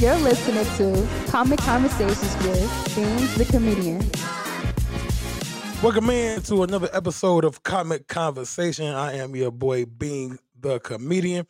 You're listening to Comic Conversations with Beanz the Comedian. Welcome in to another episode of Comic Conversation. I am your boy Beanz the Comedian.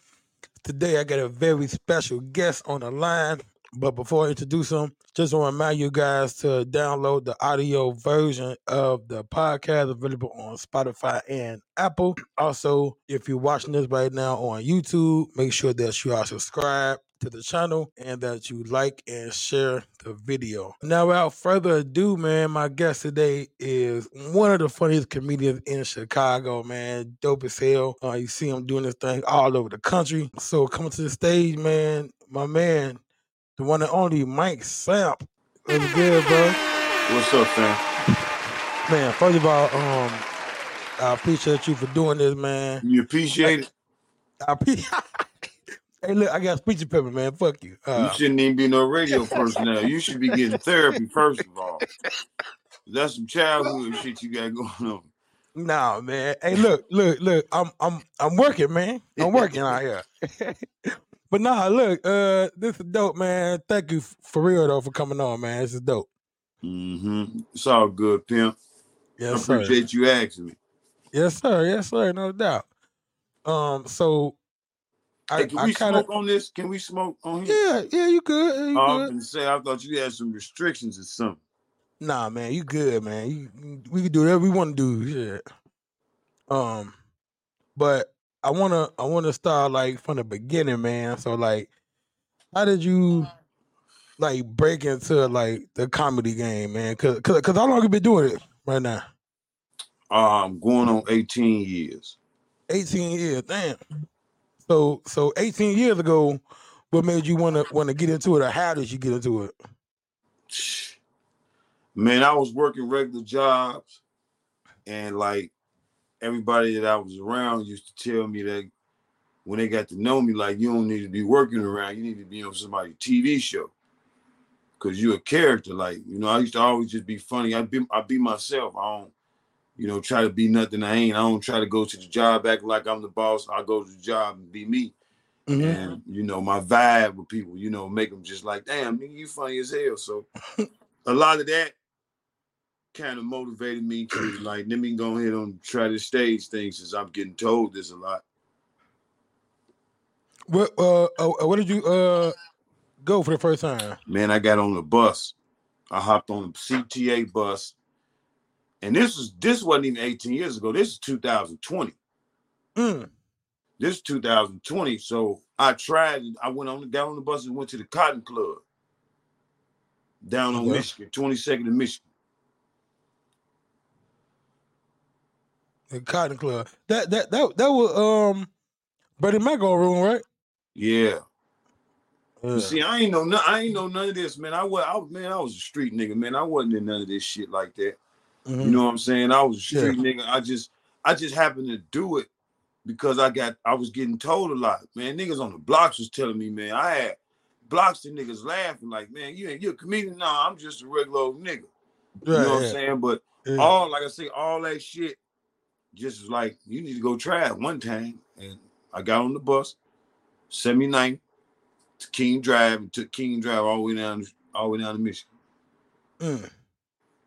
Today I got a very special guest on the line. But before I introduce him, just want to remind you guys to download the audio version of the podcast available on Spotify and Apple. Also, if you're watching this right now on YouTube, make sure that you are subscribed to the channel and that you like and share the video. Now, without further ado, man, my guest today is one of the funniest comedians in Chicago, man. Dope as hell. Uh, you see him doing this thing all over the country. So coming to the stage, man, my man, the one and only Mike Samp. What's good, bro? What's up, fam? Man, first of all, um, I appreciate you for doing this, man. You appreciate it? I appreciate Hey, look, I got speech impediment, man. Fuck you. you Uh, shouldn't even be no radio personnel. You should be getting therapy first of all. That's some childhood shit you got going on. nah, man. Hey, look, look, look. I'm, I'm, I'm working, man. I'm working out here. but nah, look, uh, this is dope, man. Thank you for real though for coming on, man. This is dope. Mm-hmm. It's all good, pimp. I Yes, sir. appreciate you asking me. Yes, sir. Yes, sir. No doubt. Um, so I, Hey, can I we kind of, smoke on this? Can we smoke on here? yeah, yeah. You could. yeah, You I was gonna say I thought you had some restrictions or something. Nah, man, you good, man. You we can do whatever we want to do. Shit. Um, but I wanna I wanna start like from the beginning, man. So like, how did you like break into like the comedy game, man? Cause cause, cause how long you been doing it right now? Um, going on 18 years. 18 years, damn. So so 18 years ago, what made you wanna wanna get into it, or how did you get into it? Man, I was working regular jobs, and like everybody that I was around used to tell me that when they got to know me, like you don't need to be working around, you need to be on somebody's TV show. Cause you're a character. Like, you know, I used to always just be funny. I be I be myself. I don't, you know, try to be nothing I ain't. I don't try to go to the job acting like I'm the boss. I go to the job and be me. Mhm. And you know, my vibe with people, you know, make them just like, damn, you funny as hell. So a lot of that kind of motivated me to like, let me go ahead and try to stage thing since I'm getting told this a lot. What uh, uh what did you uh go for the first time? Man, I got on the bus. I hopped on the CTA bus. And this was this wasn't even 18 years ago. This is 2020. Mm. This is 2020. So I tried, I went on got on the bus and went to the Cotton Club down on Okay. Michigan, 22nd and Michigan. The Cotton Club. That that that that was um Buddy Mago room, right? Yeah. Yeah. You see, I ain't know no, I ain't know none of this, man. I was, I, was- man, I was a street nigga, man. I wasn't in none of this shit like that. Mhm. You know what I'm saying? I was a Yeah. street nigga. I just, I just happened to do it because I got, I was getting told a lot, man. Niggas on the blocks was telling me, man. I had blocks of niggas laughing like, man, you ain't, you a comedian? No, I'm just a regular old nigga. You Right, know what yeah, I'm saying? But yeah. all, like I say, all that shit just was like, you need to go try it one time. And I got on the bus, 79 to King Drive, and took King Drive all the way down, all the way down to Michigan. Mm.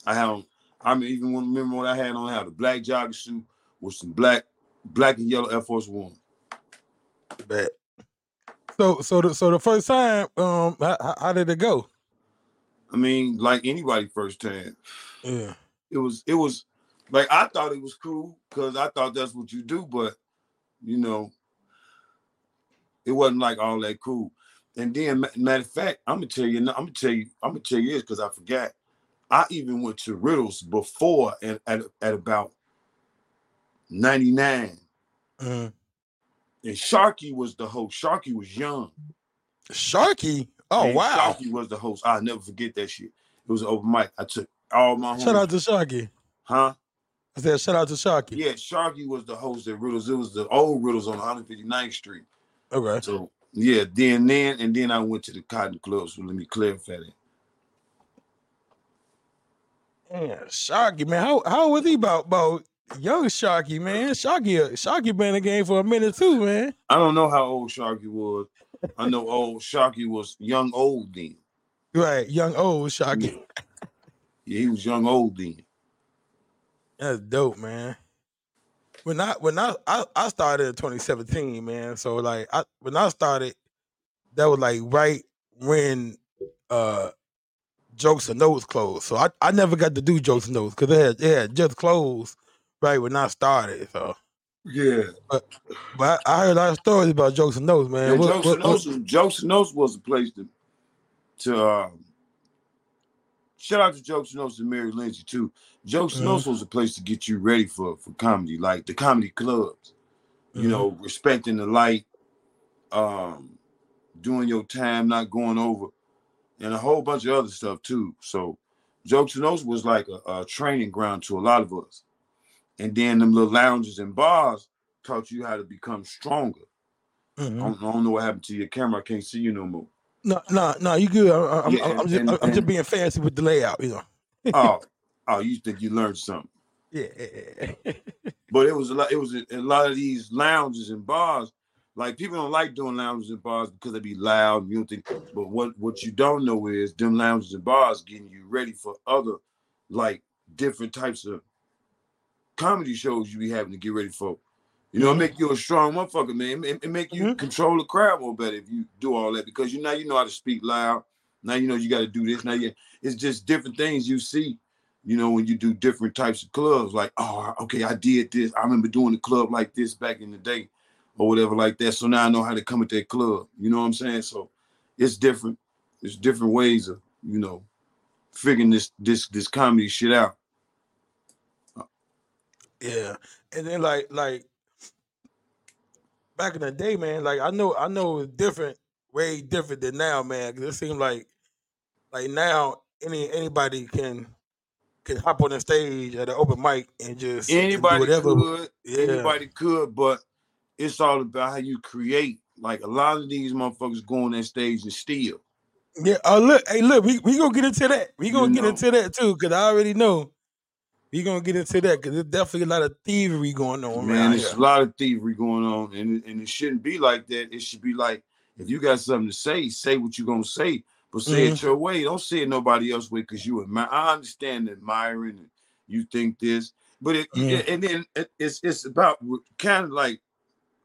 I had on, I mean, even when remember what I had on, I had a black jogging suit with some black, black and yellow Air Force One. Bet. So so the so the first time, um, how, how- how did it go? I mean, like anybody first time. Yeah. It was, it was like I thought it was cool because I thought that's what you do, but you know, it wasn't like all that cool. And then, matter of fact, I'm gonna tell you, I'm gonna tell you, I'm gonna tell you this because I forgot. I even went to Riddles before and at, at about 99. Mhm. And Sharky was the host. Sharky was young. Sharky. Oh And wow! Sharky was the host. I'll never forget that shit. It was over mic. I took all my Shout homies. out to Sharky. Huh? I said shout out to Sharky. Yeah, Sharky was the host at Riddles. It was the old Riddles on 159th Street. Okay. So yeah, then then and then I went to the Cotton Club. So let me clarify that. Yeah, Sharky, man. How how was he about about young Sharky, man? Sharky, Sharky been in the game for a minute too, man. I don't know how old Sharky was, I know old Sharky was young old then. Right, young old Sharky. Yeah, he was young old then. That's dope, man. When I when I, I I started in 2017, man. So like I when I started, that was like right when uh Jokes and Notes closed. So I, I never got to do Jokes and Notes because it had, it had just closed right when I started. So Yeah. but I, I heard a lot of stories about Jokes and Notes, man. Yeah, What- Jokes what- and nose, was Jokes and Notes was a place to to um, shout out to Jokes and Notes and Mary Lindsay too. Jokes and Mhm. Notes was a place to get you ready for for comedy, like the comedy clubs. You Mhm. know, respecting the light, um, doing your time, not going over, and a whole bunch of other stuff too. So, Jokes and Notes was like a, a training ground to a lot of us. And then them little lounges and bars taught you how to become stronger. Mhm. I, don't, I don't know what happened to your camera. I can't see you no more. No, no, no, you good. I- I'm, Yeah, I'm, I'm, just, and- I'm just being fancy with the layout, you know. oh, oh, you think you learned something? Yeah. But it was a lot. It was a, a lot of these lounges and bars. Like people don't like doing lounges and bars because they be loud. You don't think, but what what you don't know is them lounges and bars getting you ready for other, like different types of comedy shows you be having to get ready for. You know, it Mhm. make you a strong motherfucker, man. It, it make you Mhm. control the crowd more better if you do all that because you now you know how to speak loud. Now you know you got to do this. Now you, it's just different things you see. You know, when you do different types of clubs, like, oh, okay, I did this. I remember doing a club like this back in the day, or whatever like that. So now I know how to come at that club. You know what I'm saying? So it's different. It's different ways of, you know, figuring this this this comedy shit out. Yeah, and then like like back in the day, man. Like I know I know it's different, way different than now, man. Because it seems like like now any anybody can can hop on the stage at an open mic and just and do Anybody whatever. could, Yeah. anybody could, but it's all about how you create. Like a lot of these motherfuckers go on that stage and steal. Yeah. Oh look, hey look, we we gonna get into that. We You gonna get know. into that too, because I already know. We gonna get into that because there's definitely a lot of thievery going on, Man, there's a lot of thievery going on, and it, and it shouldn't be like that. It should be like if you got something to say, say what you're gonna say, but say Mm-hmm. it your way. Don't say it nobody else way because you admire. I understand admiring and you think this, but it, Mhm. and then it, it's it's about kind of like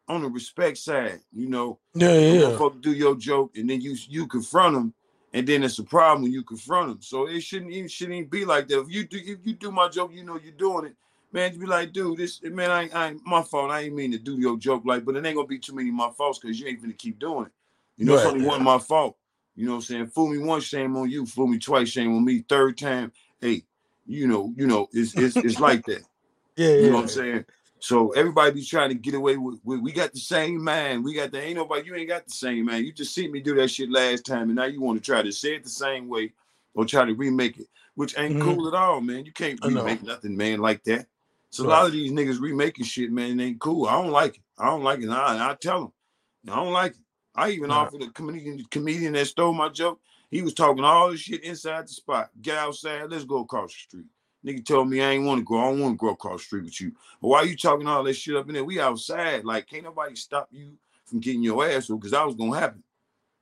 on the respect side, you know. Yeah, yeah. motherfucker do your joke and then you you confront them and then it's a problem when you confront them. So it shouldn't even shouldn't even be like that. If you do if you do my joke, you know you're doing it. Man, you be like, dude, this man, I ain't, I ain't my fault. I ain't mean to do your joke like, but it ain't gonna be too many of my faults because you ain't gonna keep doing it. You know, it's Right, only one of my fault. You know what I'm saying? Fool me once, shame on you. Fool me twice, shame on me. Third time, hey, you know, you know, it's it's it's like that. Yeah, You yeah. know what I'm saying? So everybody be trying to get away with, with we got the same man. We got the ain't nobody, you ain't got the same man. You just see me do that shit last time, and now you want to try to say it the same way or try to remake it, which ain't Mhm. cool at all, man. You can't remake nothing, man, like that. So a lot of these niggas remaking shit, man, it ain't cool. I don't like it. I don't like it. I, I tell them, I don't like it. I even Right. offered a comedian comedian that stole my joke. He was talking all this shit inside the spot. Get outside, let's go across the street. Nigga told me I ain't want to go. I don't want to go across the street with you. But why you talking all that shit up in there? We outside. Like, can't nobody stop you from getting your ass because that was gonna happen.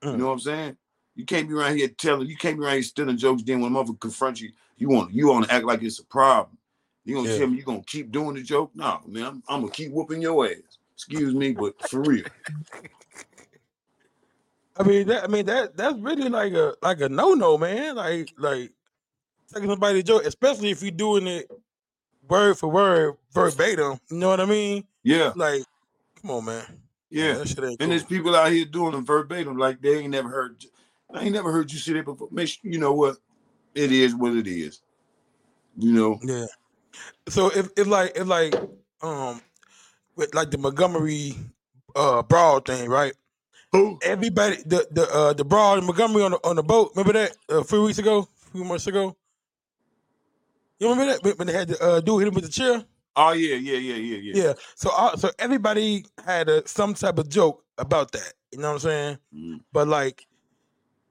You Mm. know what I'm saying? You can't be around here telling, you can't be around here stealing jokes. Then when a motherfucker confront you, you want you want to act like it's a problem. You gonna Yeah. tell me you gonna keep doing the joke? No, man, I'm, I'm gonna keep whooping your ass. Excuse me, but for real. I mean that I mean that that's really like a like a no no man. Like like taking somebody's joke, especially if you're doing it word for word, verbatim. You know what I mean? Yeah, Like, come on, man. yeah. ain't And cool. there's people out here doing them verbatim, like they ain't never heard. I ain't never heard you say that before. Make sure you know what it is. What it is. You know. Yeah. So if if like if like um with like the Montgomery uh brawl thing, right? Who? Everybody the the uh the brawl in Montgomery on the on the boat. Remember that uh, a few weeks ago, a few months ago. You remember that when- they had the uh, dude hit him with the chair? Oh yeah, yeah, yeah, yeah, yeah. Yeah. So uh, so everybody had a, some type of joke about that. You know what I'm saying? Mhm. But like,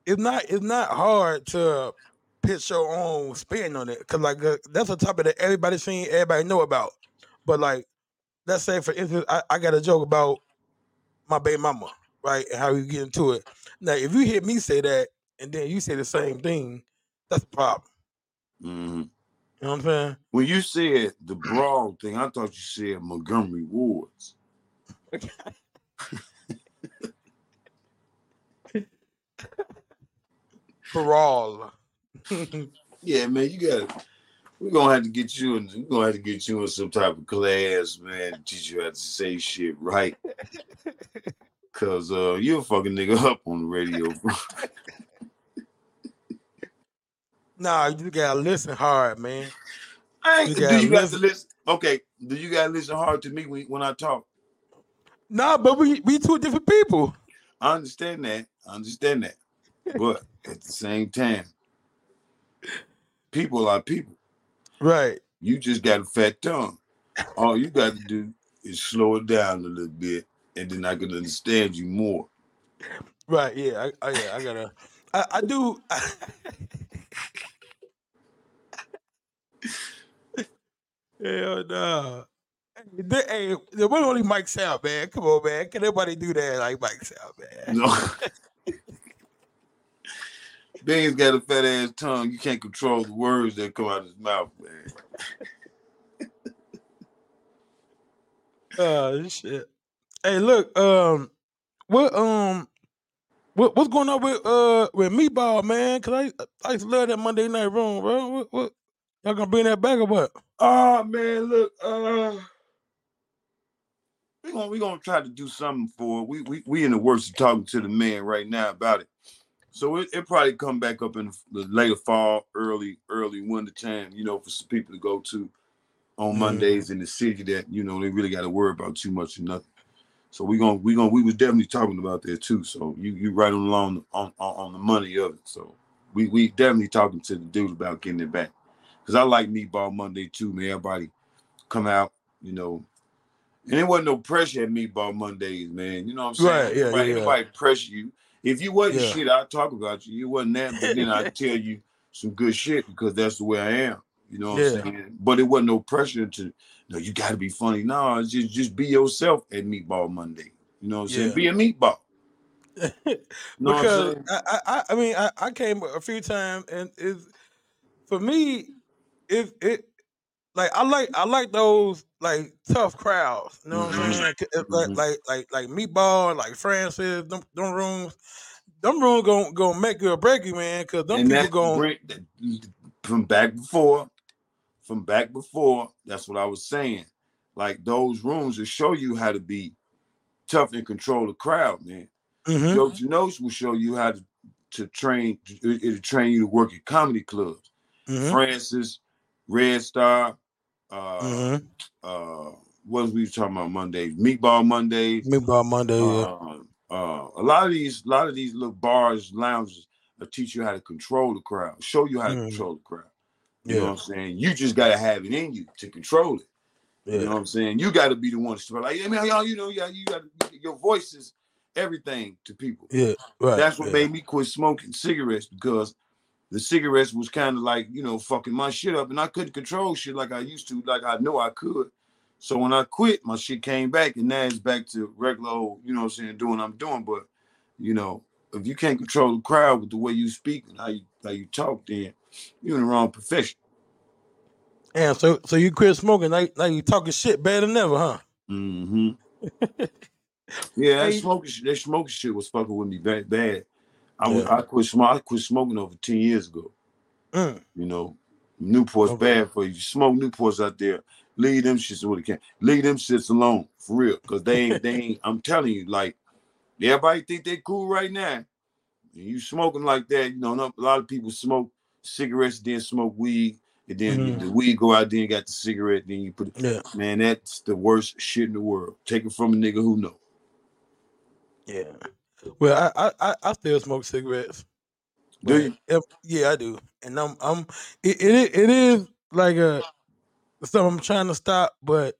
it's not it's not hard to pitch your own spin on it because like uh, that's a topic that everybody seen, everybody know about. But like, let's say for instance, I, I got a joke about my baby mama, right? And how you get into it. Now, if you hear me say that and then you say the same thing, that's a problem. Mhm. You know what I'm saying? When you said the brawl thing, I thought you said Montgomery Wards. Brawl. Yeah, man, you got. We're gonna have to get you in. We're gonna have to get you in some type of class, man, to teach you how to say shit right. Cause uh, you're a fucking nigga up on the radio. Nah, you gotta listen hard, man. I You ain't, gotta do you got to listen. listen? Okay, do you got to listen hard to me when, when I talk? Nah, but we we two different people. I understand that. I understand that. But at the same time, people are people. Right. You just got a fat tongue. All you got to do is slow it down a little bit, and then I can understand you more. Right. Yeah. I, I yeah, I gotta I, I do Hell no. Hey, hey, the one only Mike South, man. Come on, man. Can everybody do that like Mike South, man? No. Bing's got a fat ass tongue. You can't control the words that come out of his mouth, man. Oh shit. Hey, look, um, what um what what's going on with uh with Meatball, man? Cause I I used to love that Monday night room, bro. What what y'all gonna bring that back or what? Oh man, look, uh we gonna we gonna try to do something for it. we we we in the works of talking to the man right now about it. So it it probably come back up in the later fall, early early winter time. You know, for some people to go to on Mhm. Mondays in the city that you know they really got to worry about too much or nothing. So we gonna we gonna we was definitely talking about that too. So you you right on along on, on on the money of it. So we we definitely talking to the dude about getting it back. Cause I like Meatball Monday too, man. Everybody come out, you know. And there wasn't no pressure at Meatball Mondays, man. You know what I'm saying? Right, yeah, Nobody, yeah, yeah. nobody pressure you. If you wasn't Yeah. shit, I'd talk about you. You wasn't that, but then I'd tell you some good shit because that's the way I am. You know what Yeah. I'm saying? But it wasn't no pressure to no, you gotta be funny. No, it's just just be yourself at Meatball Monday. You know what I'm saying? Yeah. Be a meatball. Because I, I- I mean, I, I came a few times, and it's for me, it, it, like I like, I like those like tough crowds. You know what I'm Mhm. saying? It's Like, Mhm. like, like, like meatball, like Francis, them, them rooms, them rooms gonna gonna make you or break you, man. Because them and people going, bring- that- from back before, from back before, that's what I was saying. Like those rooms will show you how to be tough and control the crowd, man. Mhm. Joe Janosh will show you how to, to train, it- it'll train you to work at comedy clubs. Mhm. Francis, Red Star, uh, Mhm. uh, what was we talking about Mondays? Meatball Mondays. Meatball Monday, yeah. Uh, uh, a lot of these, a lot of these little bars, lounges, will teach you how to control the crowd, show you how to Mhm. control the crowd. You know what I'm saying? You just gotta have it in you to control it. yeah, You know what I'm saying? You gotta be the one to start like, yeah, man, y'all, you know, yeah, you got your voice is everything to people. yeah, right. That's what yeah. made me quit smoking cigarettes because the cigarettes was kind of like, you know, fucking my shit up, and I couldn't control shit like I used to, like I know I could. So when I quit, my shit came back, and now it's back to regular old, you know what I'm saying, doing what I'm doing. But you know, if you can't control the crowd with the way you speak and how you how you talk, then you're in the wrong profession. And so, so you quit smoking. Now, now you talking shit better than ever, huh? Mm-hmm. yeah, that smoking, that smoking shit was fucking with me bad. bad. I Yeah. I quit smoking. I quit smoking over ten years ago. Mm. You know, Newport's Okay. bad for you. Smoke Newports out there. Leave them shits what it can. Leave them shits alone for real, cause they ain't. they ain't. I'm telling you, like everybody think they cool right now. And you smoking like that, you know. A lot of people smoke cigarettes, then smoke weed, and then Mhm. the weed go out, then got the cigarette, then you put it. Yeah, Man, that's the worst shit in the world. Take it from a nigga who know. yeah. Well, I, I, I, still smoke cigarettes. Do you? if- yeah, I do, and I'm, I'm. It, it, it is like a something I'm trying to stop, but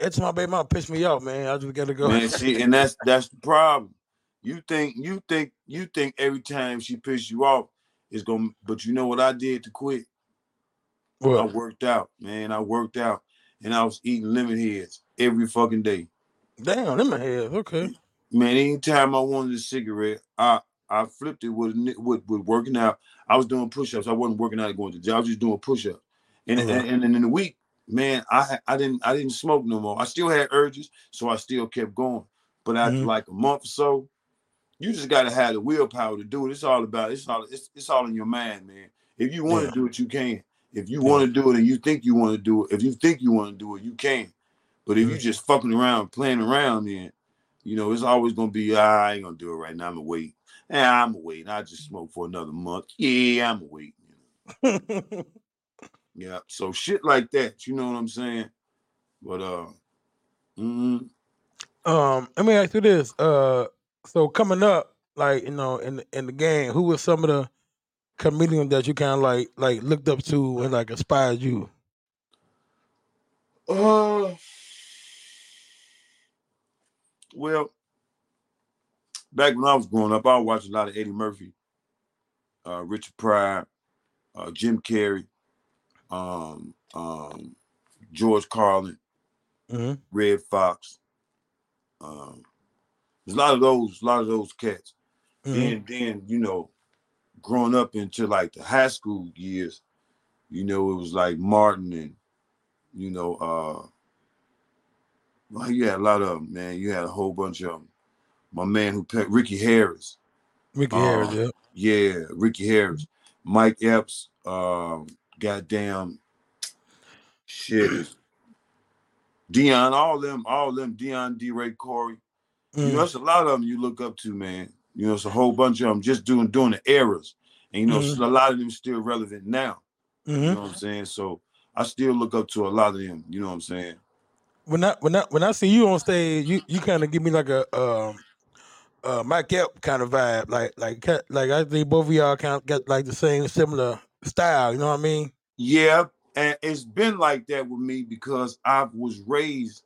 it's my baby mom pissed me off, man. I just gotta go. Man, see, and that's that's the problem. You think you think you think every time she pisses you off is gonna but you know what I did to quit? I worked out, man. I worked out and I was eating lemon heads every fucking day. Damn, my heads. Okay. Man, anytime I wanted a cigarette, I I flipped it with with, with working out. I was doing push-ups. I wasn't working out going to jail. I was just doing push-ups. And, Mhm. and, and in the week, man, I I didn't I didn't smoke no more. I still had urges, so I still kept going. But after Mhm. like a month or so, you just gotta have the willpower to do it. It's all about it's all it's, it's all in your mind, man. If you want to Yeah. do it, you can. If you want to do it and you think you want to do it, if you think you want to do it, you can. But if you Mhm. just fucking around, playing around, then you know it's always gonna be. "Ah, I ain't gonna do it right now. I'm gonna wait. Yeah, I'm gonna wait. I just smoke for another month. Yeah, I'm gonna wait. Yeah. So shit like that. You know what I'm saying? But uh, mm, um, let me ask you this. Uh, so coming up, like you know, in the, in the game, who was some of the comedians that you kind of like like looked up to and like inspired you? uh, well, back when I was growing up, I watched a lot of Eddie Murphy, uh, Richard Pryor, uh, Jim Carrey, um, um, George Carlin, hmm Redd Foxx. Um, there's a lot of those, a lot of those cats. hmm Then, then you know, growing up into like the high school years, you know, it was like Martin and you know, uh, well, you had a lot of them, man. You had a whole bunch of them. My man who played Ricky Harris, Ricky Uh, Harris, yeah. yeah, Ricky Harris, Mike Epps, um, goddamn shit, Dion, all them, all them, Dion, D. Ray Corey. You know, it's a lot of them you look up to, man. You know, it's a whole bunch of them just doing doing the eras, and you know, Mhm. a lot of them still relevant now. You Mhm. know what I'm saying? So I still look up to a lot of them. You know what I'm saying? When I when I when I see you on stage, you you kind of give me like a um uh Mike Epps kind of vibe, like like like I think both of y'all kind of got like the same similar style. You know what I mean? Yeah, and it's been like that with me because I was raised.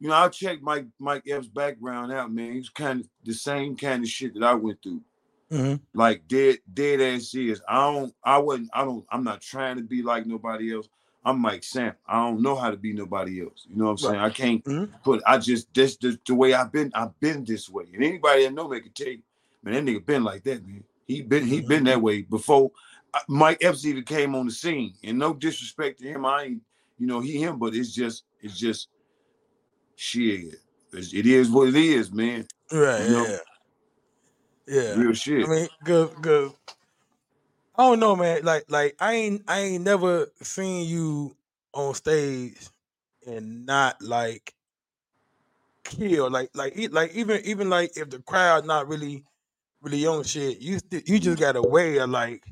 You know, I checked Mike Mike Epps' background out, man. He's kind of the same kind of shit that I went through. hmm like dead dead ass serious. I don't I wouldn't I don't I'm not trying to be like nobody else. I'm Mike Samp. I don't know how to be nobody else. You know what I'm saying? I can't Mhm. put I just this the, the way I've been I've been this way. And anybody that know me can tell you, man, that nigga been like that, man. He been he been that way before uh, Mike Epps even came on the scene. And no disrespect to him, I ain't you know he him, but it's just it's just shit. It's, it is what it is, man. Right. You know? Yeah. Yeah. Real shit. I mean, cause, cause I don't know, man. Like, like I ain't, I ain't never seen you on stage and not like kill. Like, like, like even, even like if the crowd not really, really on shit, you, st- you just got a way of like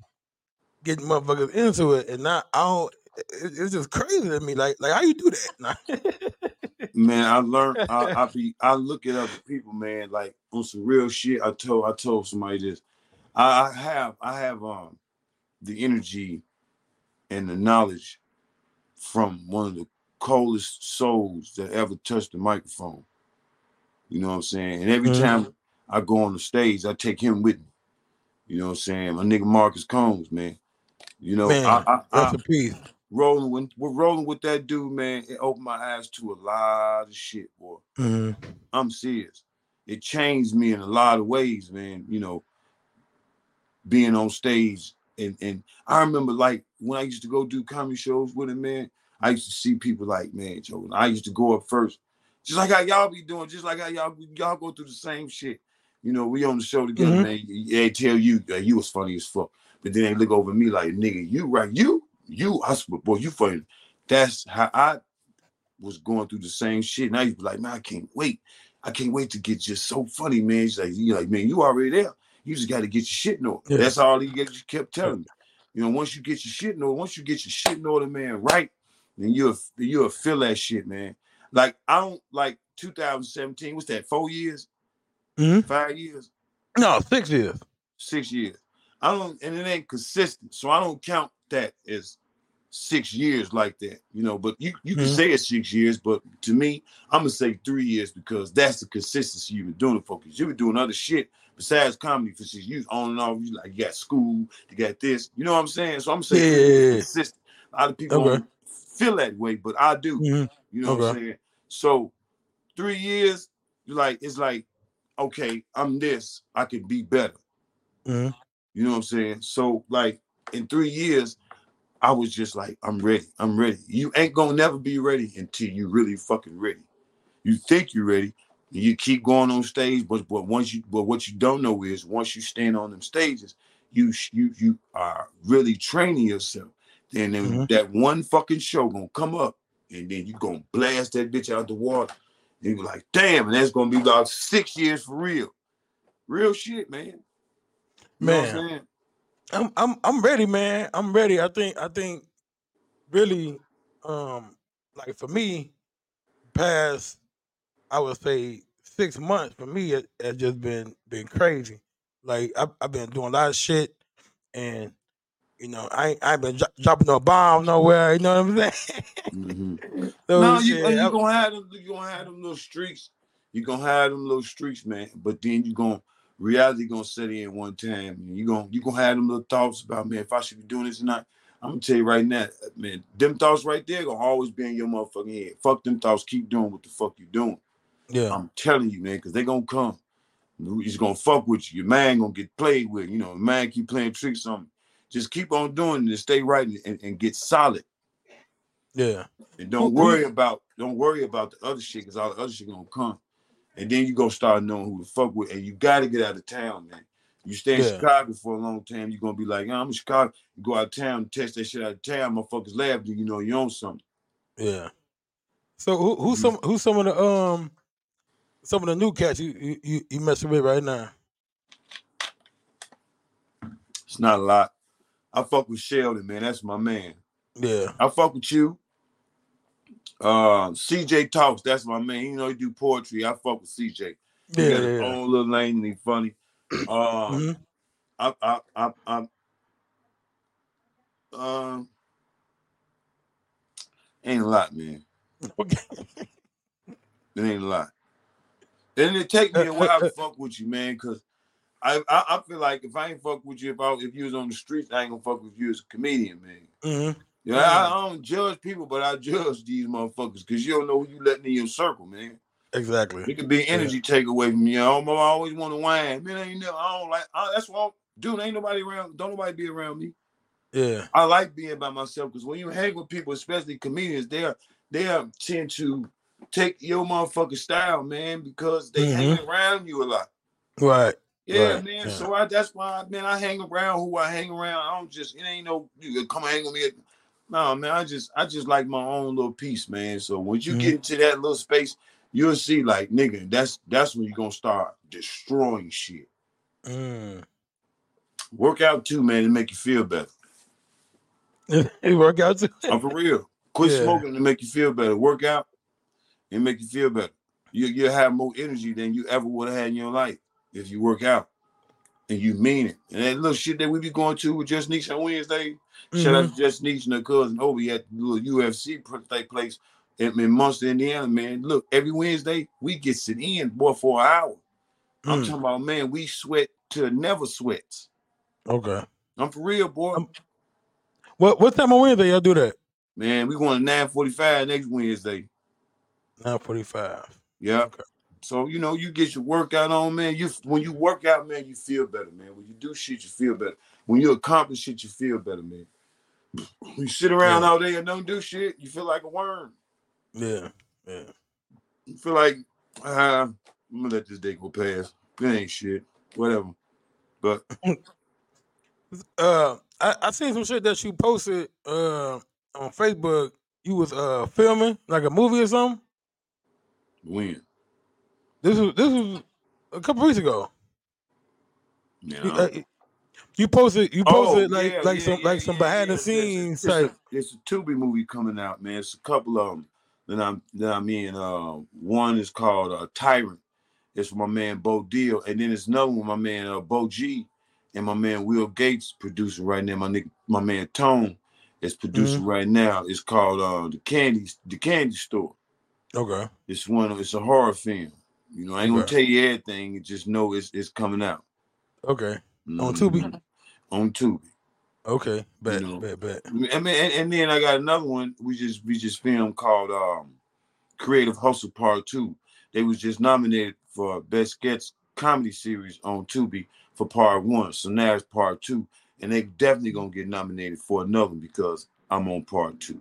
getting motherfuckers into it, and not, I don't. It, it's just crazy to me. Like, like how you do that? Man, I learned. I, I be. I look at other people, man. Like on some real shit. I told. I told somebody this. I, I have. I have um the energy and the knowledge from one of the coldest souls that ever touched the microphone. You know what I'm saying? And every Mhm. time I go on the stage, I take him with me. You know what I'm saying? My nigga Marcus Combs, man. You know, man, I, I, I, rolling when we're rolling with that dude, man. It opened my eyes to a lot of shit, boy. Mhm. I'm serious. It changed me in a lot of ways, man. You know, being on stage and and I remember like when I used to go do comedy shows with him, man. I used to see people like, man, Joe. I used to go up first, just like how y'all be doing, just like how y'all y'all go through the same shit. You know, we on the show together, Mhm. man. They tell you uh, you was funny as fuck, but then they look over me like, nigga, you right, you, you, I swear, boy, you funny. That's how I was going through the same shit, and I used to be like, man, I can't wait. I can't wait to get just so funny, man. He's like, you like, man, you already there. You just got to get your shit in order. Yeah. That's all he kept telling me. You know, once you get your shit in order, once you get your shit in order, man, right, then you'll you'll feel that shit, man. Like I don't like 2017. What's that? Four years? Mhm. Five years? No, six years. Six years. I don't, and it ain't consistent, so I don't count that as six years like that. You know, but you you can Mhm. say it's six years, but to me, I'm gonna say three years because that's the consistency you've been doing it for. Because you've been doing other shit besides comedy for six years on and off. You like you got school, you got this. You know what I'm saying? So I'm saying Yeah. consistent. A lot of people Okay. don't feel that way, but I do. Mhm. You know what I'm saying? So three years, you like it's like okay, I'm this, I can be better. Mhm. You know what I'm saying? So like in three years, I was just like, I'm ready. I'm ready. You ain't gonna never be ready until you really fucking ready. You think you're ready, you keep going on stage, but but once you but what you don't know is once you stand on them stages, you you you are really training yourself. Then then Mhm. that one fucking show gonna come up, and then you gonna blast that bitch out the water. And you like, damn, and that's gonna be about six years for real. Real shit, man. You what I'm Man. I'm I'm I'm ready, man. I'm ready. I think I think really um like for me, past I would say six months for me it has just been been crazy. Like I've, I've been doing a lot of shit and you know I ain't I ain't been dro- dropping no bomb nowhere, you know what I'm saying? Mhm. so No, you shit, and I- gonna have them. You gonna have them little streaks. You gonna have them little streaks, man. But then you're gonna reality gonna set in one time. And you gonna you gonna have them little thoughts about man, if I should be doing this or not. I'm gonna tell you right now, man. Them thoughts right there gonna always be in your motherfucking head. Fuck them thoughts. Keep doing what the fuck you doing. Yeah. I'm telling you, man, because they gonna come. He's gonna fuck with you. Your man gonna get played with. You know, man keep playing tricks on. me. Just keep on doing it and stay right and, and, and get solid. Yeah. And don't Who- who- worry about don't worry about the other shit because all the other shit gonna come. And then you gonna start knowing who to fuck with. And you gotta get out of town, man. You stay in Yeah. Chicago for a long time, you're gonna be like, I'm in Chicago. You go out of town, test that shit out of town, motherfuckers laugh, you know you own something. Yeah. So who who's some who's some of the um some of the new cats you you you, messing with right now? It's not a lot. I fuck with Sheldon, man. That's my man. Yeah. I fuck with you. Uh, CJ talks. That's my man. You know he do poetry. I fuck with CJ. He Yeah. got his Yeah. own little lane and he funny. Um, Mhm. I, I, I, I, um, ain't a lot, man. Okay. It ain't a lot. And it take me a while to fuck with you, man, because I, I, I feel like if I ain't fuck with you, if I, if you was on the streets, I ain't gonna fuck with you as a comedian, man. Mhm. Yeah, I, I don't judge people, but I judge these motherfuckers because you don't know who you letting in your circle, man. Exactly. It could be energy take away from you. I I always want to whine. Man, ain't never, I don't like. I, that's why, dude. Ain't nobody around. Don't nobody be around me. Yeah. I like being by myself because when you hang with people, especially comedians, they are they are tend to take your motherfucking style, man, because they Mhm. hang around you a lot. Right. Yeah, Right, man. yeah. So I that's why man, I hang around who I hang around. I don't just it ain't no you come hang with me. No, man, I just I just like my own little piece, man. So when you Mhm. get into that little space, you'll see like nigga, that's that's when you're gonna start destroying shit. Mm. Work out too, man, to make you feel better. work out too. I'm for real. Quit Yeah. smoking to make you feel better. Work out and make you feel better. You you'll have more energy than you ever would have had in your life if you work out and you mean it. And that little shit that we be going to with Just Niche on Wednesday. Shout out to Just Niche and her cousin Obi at the little UFC place in, in Munster, Indiana, man. Look, every Wednesday we get sit in, boy, for an hour. I'm Mm. talking about, man, we sweat to never sweats. Okay. I'm for real, boy. Um, What what time on Wednesday y'all do that? man, we going to 945 next Wednesday. Nine forty five. Yeah. Okay. So you know, you get your workout on, man. You when you work out, man, you feel better, man. When you do shit, you feel better. When you accomplish shit, you feel better, man. When you sit around Yeah. all day and don't do shit, you feel like a worm. Yeah. Yeah. You feel like uh, I'm gonna let this day go past. It ain't shit. Whatever. But Uh I, I seen some shit that you posted uh on Facebook. You was uh filming like a movie or something. When? This was this was a couple weeks ago. Yeah. You, uh, you posted you Oh, posted like yeah, like yeah, some yeah, like some behind the scenes It's a, type. it's a, it's Tubi movie coming out, man. It's a couple of them that I'm that I'm in. Uh, one is called uh, Tyrant. It's my man Bo Deal, and then there's another one, my man uh, Bo G, and my man Will Gates producing right now. My nigga, my man Tone is producing right now. It's called uh, the Candy the Candy Store. Okay. It's one. Of it's a horror film. You know, I ain't gonna tell you everything. Just know it's it's coming out Okay. On Tubi? On Tubi. Okay. Bet, know. bet, bet. I mean, and, and then I got another one. We just we just filmed called um, Creative Hustle Part Two. They was just nominated for best sketch comedy series on Tubi for part one. So now it's part two, and they definitely gonna get nominated for another because I'm on part two.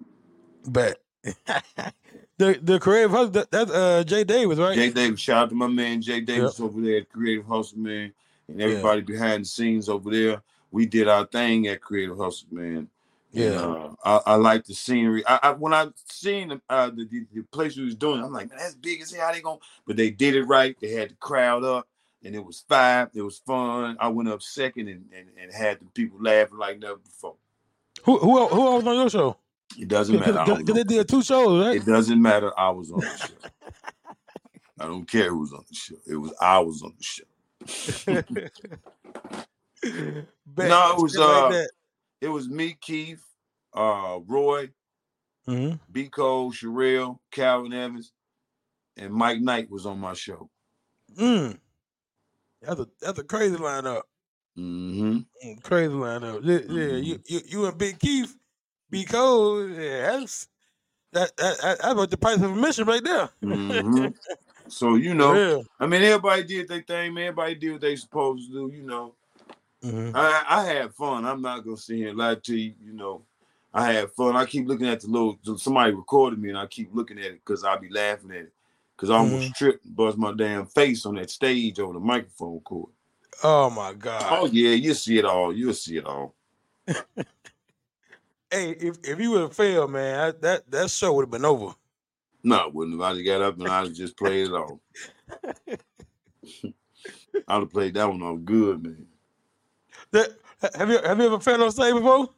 Bet. the the Creative Hustle that, that's uh Jay Davis, right? Jay Davis, shout out to my man Jay Davis over there at Creative Hustle, man, and everybody yeah. behind the scenes over there. We did our thing at Creative Hustle, man. Yeah, and, uh, I, I like the scenery. I, I when I seen uh, the, the, the place we was doing, I'm like, man, that's big as hell. How they going? But they did it right. They had the crowd up, and it was five. It was fun. I went up second and, and, and had the people laughing like never before. Who who who was on your show? It doesn't matter. Because they did two shows, right? It doesn't matter. I was on the show. I don't care who was on the show. It was I was on the show. no, it was uh, like it was me, Keith, uh, Roy, mm-hmm. B. Cole, Sherelle, Calvin Evans, and Mike Knight was on my show. Mm. That's a that's a crazy lineup. Mm-hmm. Mm, crazy lineup. Yeah, yeah. Mm-hmm. You, you you and Big Keith, B. Cole, yeah, that's that, that, that that's about the price of admission right there. mm-hmm. So you know, I mean, everybody did their thing, man. Everybody did what they supposed to do. You know, mm-hmm. I, I had fun. I'm not gonna sit here and lie to you. You know, I had fun. I keep looking at the little somebody recorded me, and I keep looking at it because I'll be laughing at it because I almost mm-hmm. tripped and buzzed my damn face on that stage over the microphone cord. Oh my god! Oh yeah, you see it all. You'll see it all. hey, if if you would have failed, man, that that show would have been over. No, it wouldn't have. I just got up and I just played it off. I'd have played that one off good, man. That, have you have you ever failed on stage before?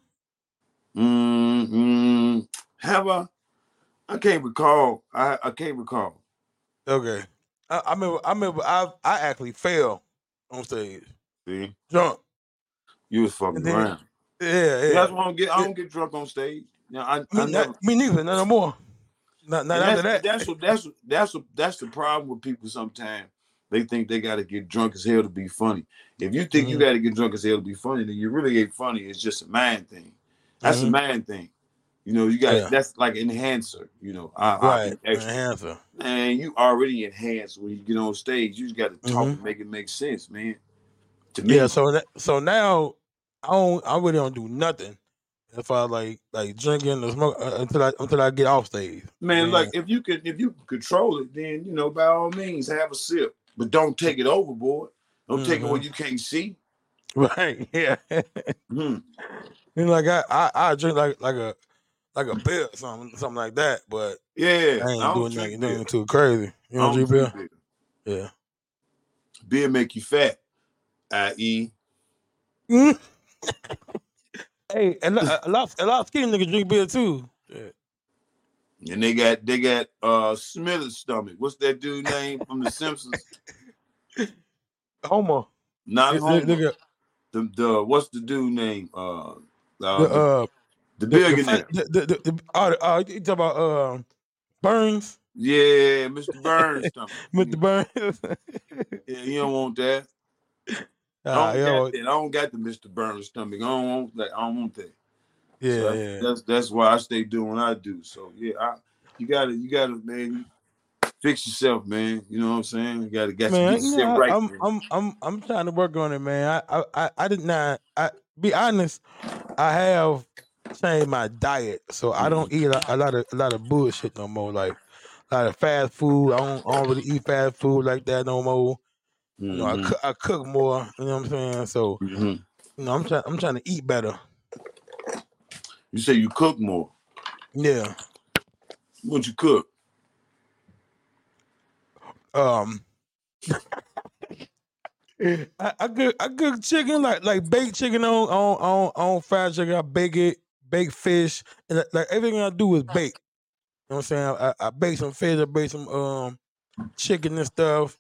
Mm, have I? I can't recall. I, I can't recall. Okay. I, I remember I remember I I actually fell on stage. See? Drunk. You was fucking then, around. Yeah, yeah. That's why I don't get I don't get drunk on stage. Yeah, I, me, I never, not, me neither, no more. Not, not after that. That's what that's what that's what that's the problem with people sometimes. They think they gotta get drunk as hell to be funny. If you think mm-hmm. you gotta get drunk as hell to be funny, then you really ain't funny. It's just a mind thing. That's mm-hmm. a man thing. You know, you got yeah. that's like enhancer. You know, I, right? I enhancer. Man, you already enhance when you get on stage. You just got to talk mm-hmm. and make it make sense, man. To me, yeah. So that, so now I don't. I really don't do nothing if I like like drinking or smoke uh, until I until I get off stage. Man, man, like if you can if you can control it, then you know by all means have a sip, but don't take it overboard. Don't mm-hmm. take it where mm-hmm. you can't see. Right. Yeah. hmm You know, like I, I I drink like like a like a beer or something something like that, but yeah, I ain't I doing nothing, nothing too crazy. You know, drink beer? beer? Yeah. Beer make you fat, i.e. Mm. Hey, and a lot a lot of skinny niggas drink beer too. Yeah. And they got they got uh Smith's stomach. What's that dude name from The Simpsons? Homer. Not Homer. The, the what's the dude name? Uh uh, the, uh, the billionaire. The, the, the, the, uh, uh, you talk about uh, Burns? Yeah, Mr. Burns. Mr. Burns. yeah, you don't want that. Uh, I, don't that. I don't got the Mr. Burns stomach. I don't want that. I don't want that. Yeah, so yeah. That's that's why I stay doing what I do. So yeah, I, you gotta you gotta man fix yourself, man. You know what I'm saying? You gotta get man, know, right. I'm, I'm I'm I'm trying to work on it, man. I I I did not. I be honest. I have changed my diet, so I don't eat a, a, lot of a lot of bullshit no more. Like a lot of fast food. I don't, I don't really eat fast food like that no more. Mm-hmm. You know, I mm-hmm. cook, I cook more. You know what I'm saying? So, mm-hmm. you know, I'm trying I'm trying to eat better. You say you cook more? Yeah. What you cook? Um. I, I cook I cook chicken like like baked chicken on on on on fried chicken. I bake it baked fish, and like everything I do is bake. You know what I'm saying? I, I bake some fish, I bake some um chicken and stuff.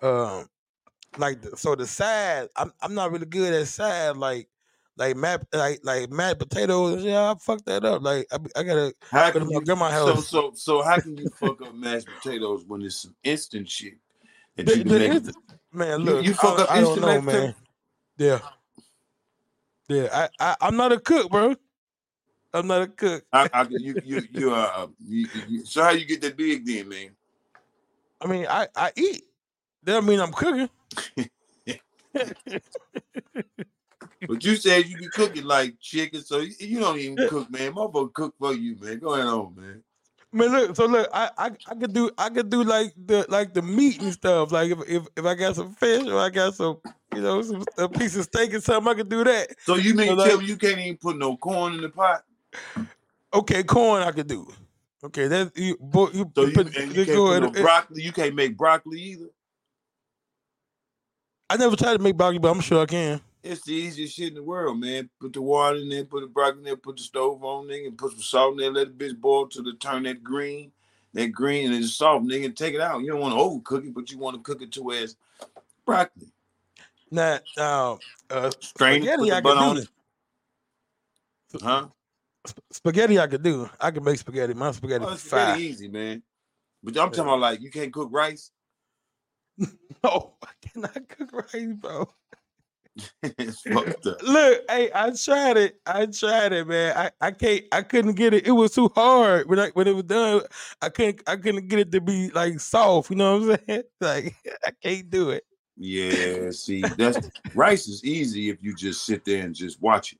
Um, like so the side, I'm I'm not really good at side like like mashed like like mashed potatoes. Yeah, I fucked that up. Like I, I gotta how go to my grandma's house. So so so how can you fuck up mashed potatoes when it's some instant shit that the, you the instant, man? Look, you, you fuck I, up I instant know, man. Yeah, yeah. I, I I'm not a cook, bro. I'm not a cook. I, I, you, you, you, uh, you, you, so how you get that big then, man? I mean, I, I eat. That mean I'm cooking. But you said you can cook it like chicken, so you, you don't even cook, man. Motherfucker cook for you, man. Go ahead on, man. Man, look, so look, I, I I could do I could do like the like the meat and stuff. Like if if, if I got some fish or I got some you know some a piece of steak or something, I could do that. So you mean So, like- tell me you can't even put no corn in the pot? Okay, corn I could do. Okay, that you, you, So you, put, you you can't put no broccoli. You can't make broccoli either. I never tried to make broccoli, but I'm sure I can. It's the easiest shit in the world, man. Put the water in there, put the broccoli in there, put the stove on there, and put some salt in there. Let the bitch boil till it turn that green, that green, and it's soft, nigga. And take it out. You don't want to overcook it, but you want to cook it to where it's broccoli. Now, now, uh, Strain spaghetti I could on do. it, huh? Spaghetti I could do. I can make spaghetti. My spaghetti Oh, is it's fire. very easy, man. But I'm talking about like you can't cook rice. No, I cannot cook rice, bro. it's fucked up. Look, hey, I tried it. I tried it, man. I, I can't. I couldn't get it. It was too hard when I when it was done. I couldn't. I couldn't get it to be like soft. You know what I'm saying? Like I can't do it. Yeah, see, that's rice is easy if you just sit there and just watch it.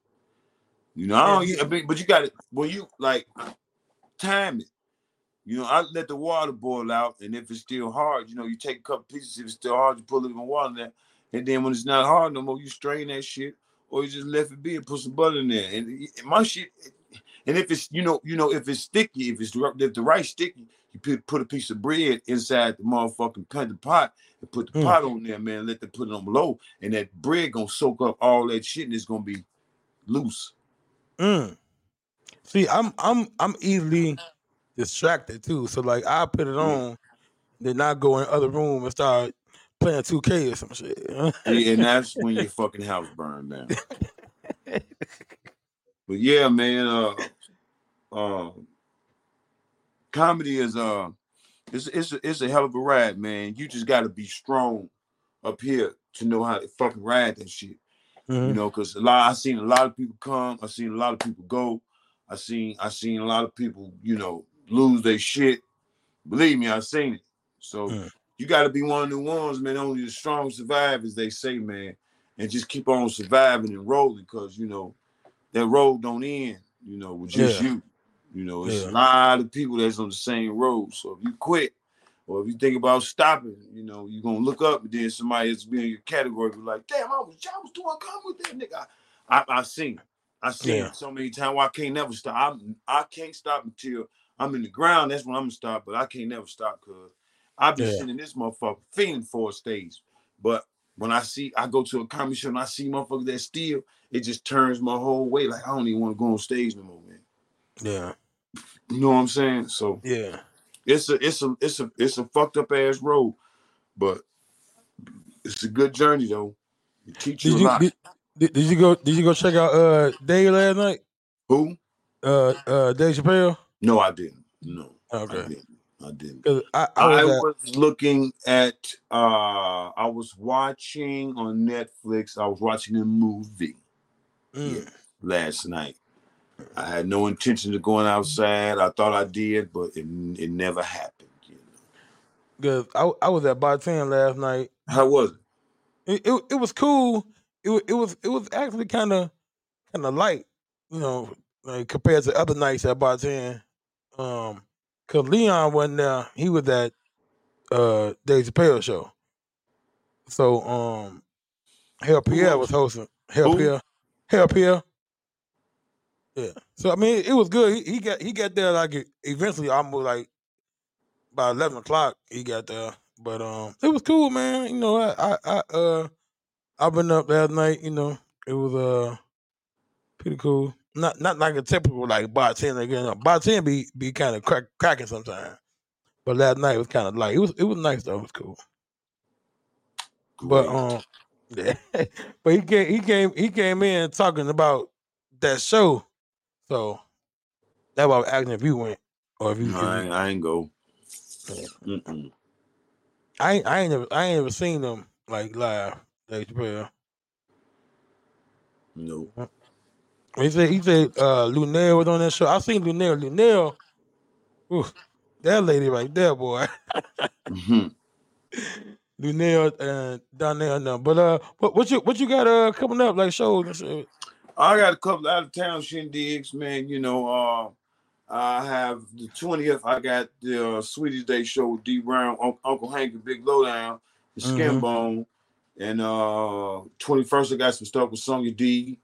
You know, I don't. But you got it when you like time it. You know, I let the water boil out, and if it's still hard, you know, you take a couple pieces. If it's still hard, you put a little water in there, and then when it's not hard no more, you strain that shit, or you just left it be and put some butter in there. And y- my shit, and if it's you know, you know, if it's sticky, if it's if the rice sticky, you put put a piece of bread inside the motherfucking pot, the pot, and put the Mm. pot on there, man. Let them put it on low, and that bread gonna soak up all that shit, and it's gonna be loose. Mm. See, I'm I'm I'm easily distracted too. So like I put it on, then I go in other room and start playing 2K or some shit. Yeah, and that's when your fucking house burned down. But yeah, man, uh, uh, comedy is uh, it's it's a, it's a hell of a ride, man. You just got to be strong up here to know how to fucking ride that shit. You Mhm. know, because a lot I seen a lot of people come, I seen a lot of people go, I seen I seen a lot of people, you know, lose their shit. Believe me, I seen it. So Mm. you got to be one of the ones, man. Only the strong survive, as they say, man, and just keep on surviving and rolling, because you know that road don't end. You know, with just Yeah. you. You know, it's Yeah. a lot of people that's on the same road. So if you quit, or if you think about stopping, you know, you're gonna look up and then somebody that's be in your category be like, damn, I was I was doing come with that nigga. I I, I seen it. I seen Yeah. it so many times why I can't never stop. I I can't stop until I'm in the ground. That's when I'm gonna stop, but I can't never stop because I be Yeah. sitting in this motherfucker feeling for a stage. But when I see I go to a comedy show and I see motherfuckers that steal, it just turns my whole way. Like I don't even want to go on stage no more, man. Yeah, You know what I'm saying? So yeah. it's a it's a it's a it's a fucked up ass road, but it's a good journey though. It teach you Did a lot. did, did, did you go did you go check out uh Dave last night? Who? Uh uh Dave Chappelle? No, I didn't. No, I didn't. I didn't. I, I I was at, was looking at uh I was watching on Netflix, I was watching a movie mm, last night. I had no intention of going outside. I thought I did, but it, it never happened. You know. cause I, I was at Bar 10 last night. How was it? It, it, it was cool. It, it was it was actually kind of kind of light, you know, like compared to other nights at Bar 10. Um, cause Leon wasn't there. He was at uh Dave Chappelle show. So um, Hell Pierre was hosting. Hell Who? Pierre. Hell Pierre. Yeah. So I mean, it was good. He, he got he got there like eventually almost like by eleven o'clock. He got there, but um, it was cool, man. You know, I I, I uh, I've been up last night. You know, it was uh pretty cool. Not not like a typical like bartender. Know, bartender be be kind of crack, cracking sometimes. But last night was kind of like It was it was nice though. It was cool. But um, yeah. but he came he came he came in talking about that show. So that's why I was asking if you went or if you. No, I, ain't, I ain't go. Yeah. I ain't, I ain't never I ain't never seen them like live. Chappelle. No. He said he said uh Luenell was on that show. I seen Luenell. Luenell, ooh, that lady right there, boy. Mhm. Luenell and Donnell now. But uh, what what you what you got uh coming up like shows and shit? I got a couple out of town shindigs, man. You know, uh, I have the twentieth. I got the uh, Sweetest Day show with D Brown, Un- Uncle Hank, the Big Lowdown, the Skin Mhm. Bone, and uh, twenty first I got some stuff with Sonya D.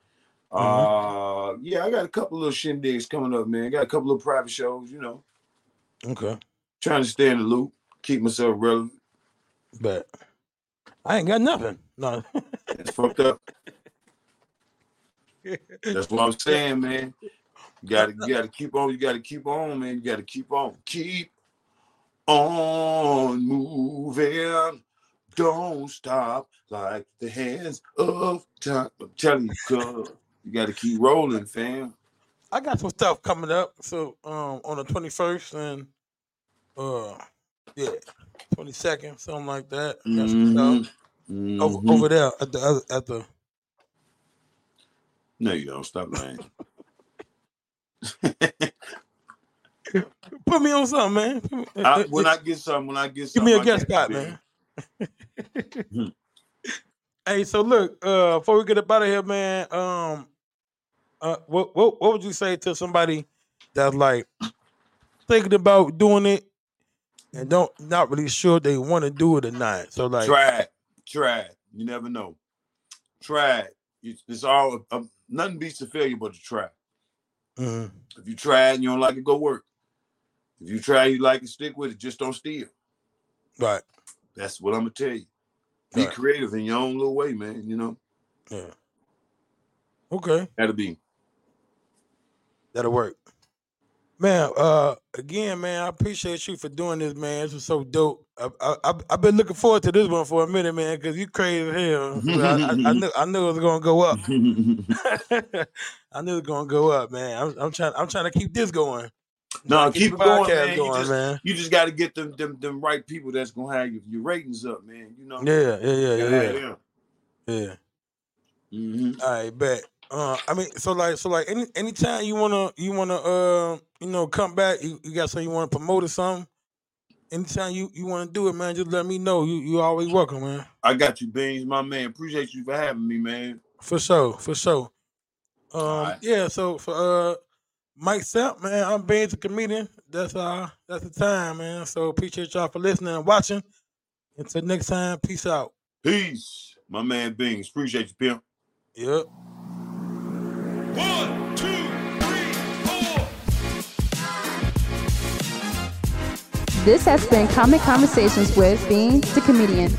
Uh, yeah, I got a couple little shindigs coming up, man. Got a couple of private shows, you know. Okay, Trying to stay in the loop, keep myself relevant. but I ain't got nothing. No. It's fucked up. That's what I'm saying, man. You gotta, you gotta keep on. You gotta keep on, man. You gotta keep on. Keep on moving. Don't stop like the hands of time. I'm telling you, cuz you gotta keep rolling, fam. I got some stuff coming up. So um on the twenty first and uh yeah, twenty second, something like that. Got some stuff over, over there at the other at the No, you don't stop lying. put me on something, man. I, uh, when uh, I get some, when I get give me a guest spot, man. Hmm. hey, so look, uh before we get up out of here, man, um uh what what what would you say to somebody that's like thinking about doing it and don't not really sure they want to do it or not? So like try it. Try it. You never know. Try it. It's, it's all um, nothing beats the failure but to try. mhm, If you try it and you don't like it, go work. If you try, you like it, stick with it. Just don't steal. right. That's what I'm gonna tell you. Be Right. creative in your own little way, man. You know, Yeah. Okay. that'll be. That'll work. Man, uh, again, man, I appreciate you for doing this, man. This was so dope. I, I, I, I've been looking forward to this one for a minute, man, because you crazy as hell. I, I, I knew, I knew it was gonna go up. I knew it was gonna go up, man. I'm, I'm trying, I'm trying to keep this going. No, to keep it the going, podcast man. You just, man. you just got to get them, them them right people that's gonna have your, your ratings up, man. You know. Yeah, yeah, yeah, yeah, yeah. yeah. Mm-hmm. All right, bet. Uh, I mean, so like, so like, any anytime you wanna, you wanna, uh, you know, come back, you, you got something you wanna promote or something. Anytime you you wanna do it, man, just let me know. You you always welcome, man. I got you, Beanz, my man. Appreciate you for having me, man. For sure, for sure. Um, Alright. yeah. So for uh, Mike Samp, man, I'm being a comedian. That's uh, that's the time, man. So appreciate y'all for listening and watching. Until next time, peace out. Peace, my man Beanz. Appreciate you, pimp. Yep. One, two, three, four. This has been Comic Conversations with Beanz the Comedian.